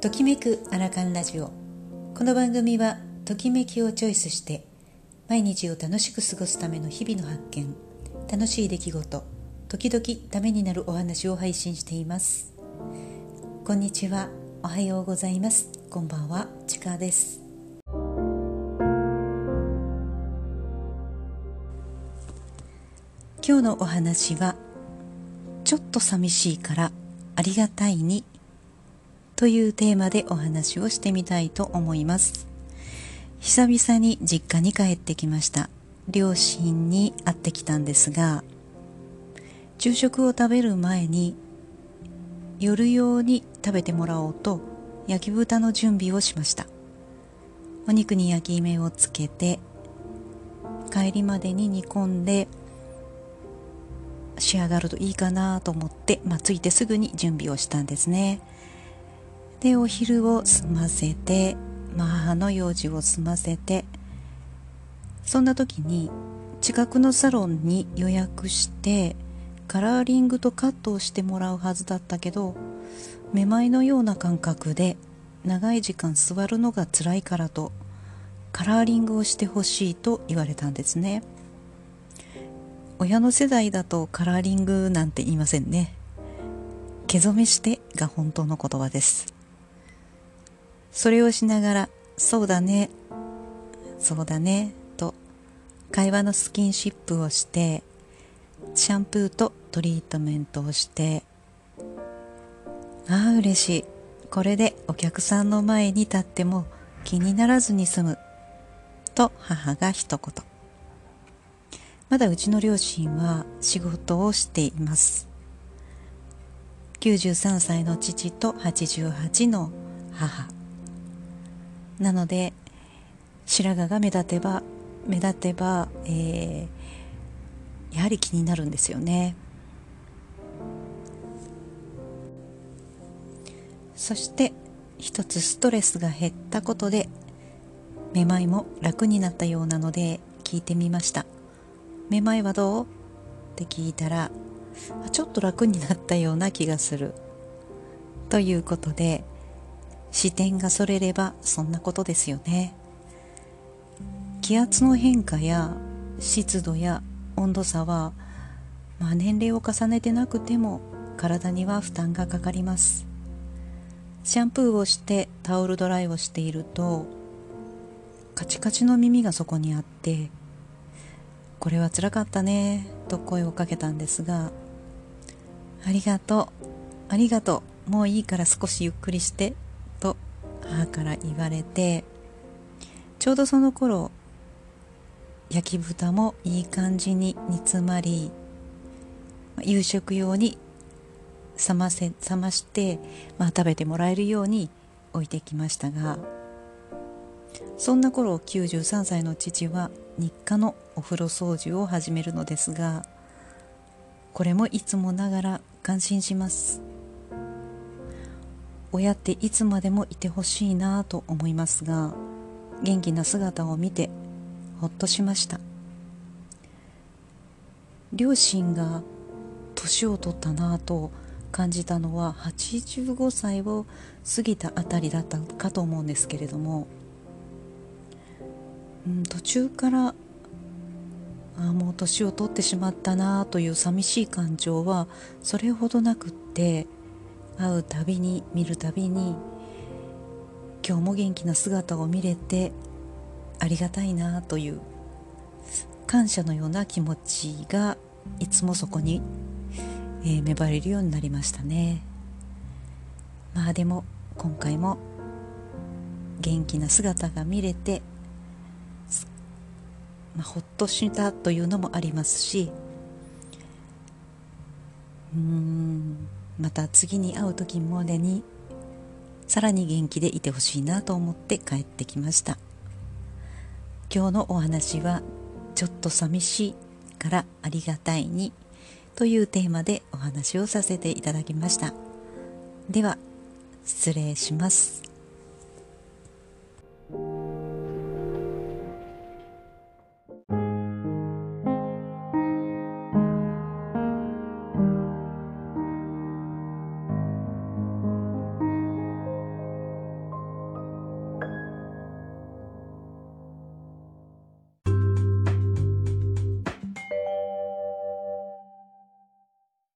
ときめくアラカンラジオ。この番組はときめきをチョイスして毎日を楽しく過ごすための日々の発見楽しい出来事時々ためになるお話を配信しています。こんにちは。おはようございます。こんばんは。ちかです。今日のお話はちょっと寂しいからありがたいにというテーマでお話をしてみたいと思います。久々に実家に帰ってきました。両親に会ってきたんですが昼食を食べる前に夜用に食べてもらおうと焼き豚の準備をしました。お肉に焼き目をつけて帰りまでに煮込んで仕上がるといいかなと思って、まあ、ついてすぐに準備をしたんですね。でお昼を済ませて、まあ、母の用事を済ませてそんな時に近くのサロンに予約してカラーリングとカットをしてもらうはずだったけどめまいのような感覚で長い時間座るのが辛いからとカラーリングをしてほしいと言われたんですね。親の世代だとカラーリングなんて言いませんね。毛染めしてが本当の言葉です。それをしながらそうだね。そうだね。と会話のスキンシップをしてシャンプーとトリートメントをしてああ嬉しい。これでお客さんの前に立っても気にならずに済む。と母が一言。まだうちの両親は仕事をしています。93歳の父と88の母。なので白髪が目立てば目立てば、えー、やはり気になるんですよね。そして一つストレスが減ったことでめまいも楽になったようなので聞いてみました。めまいはどう？って聞いたらちょっと楽になったような気がする。ということで視点がそれればそんなことですよね。気圧の変化や湿度や温度差は、まあ、年齢を重ねてなくても体には負担がかかります。シャンプーをしてタオルドライをしているとカチカチの耳がそこにあってこれはつらかったねと声をかけたんですがありがとうありがとうもういいから少しゆっくりして母から言われてちょうどその頃焼き豚もいい感じに煮詰まり夕食用に冷ませ冷まして、まあ、食べてもらえるように置いてきましたがそんな頃93歳の父は日課のお風呂掃除を始めるのですがこれもいつもながら感心します。親っていつまでもいてほしいなと思いますが元気な姿を見てほっとしました。両親が年を取ったなと感じたのは85歳を過ぎたあたりだったかと思うんですけれども、うん、途中からあもう年を取ってしまったなという寂しい感情はそれほどなくって会うたびに見るたびに今日も元気な姿を見れてありがたいなという感謝のような気持ちがいつもそこに、えー、芽生えるようになりましたね。まあでも今回も元気な姿が見れて、まあ、ほっとしたというのもありますしうーんまた次に会う時までにさらに元気でいてほしいなと思って帰ってきました。今日のお話はちょっと寂しいからありがたいにというテーマでお話をさせていただきました。では失礼します。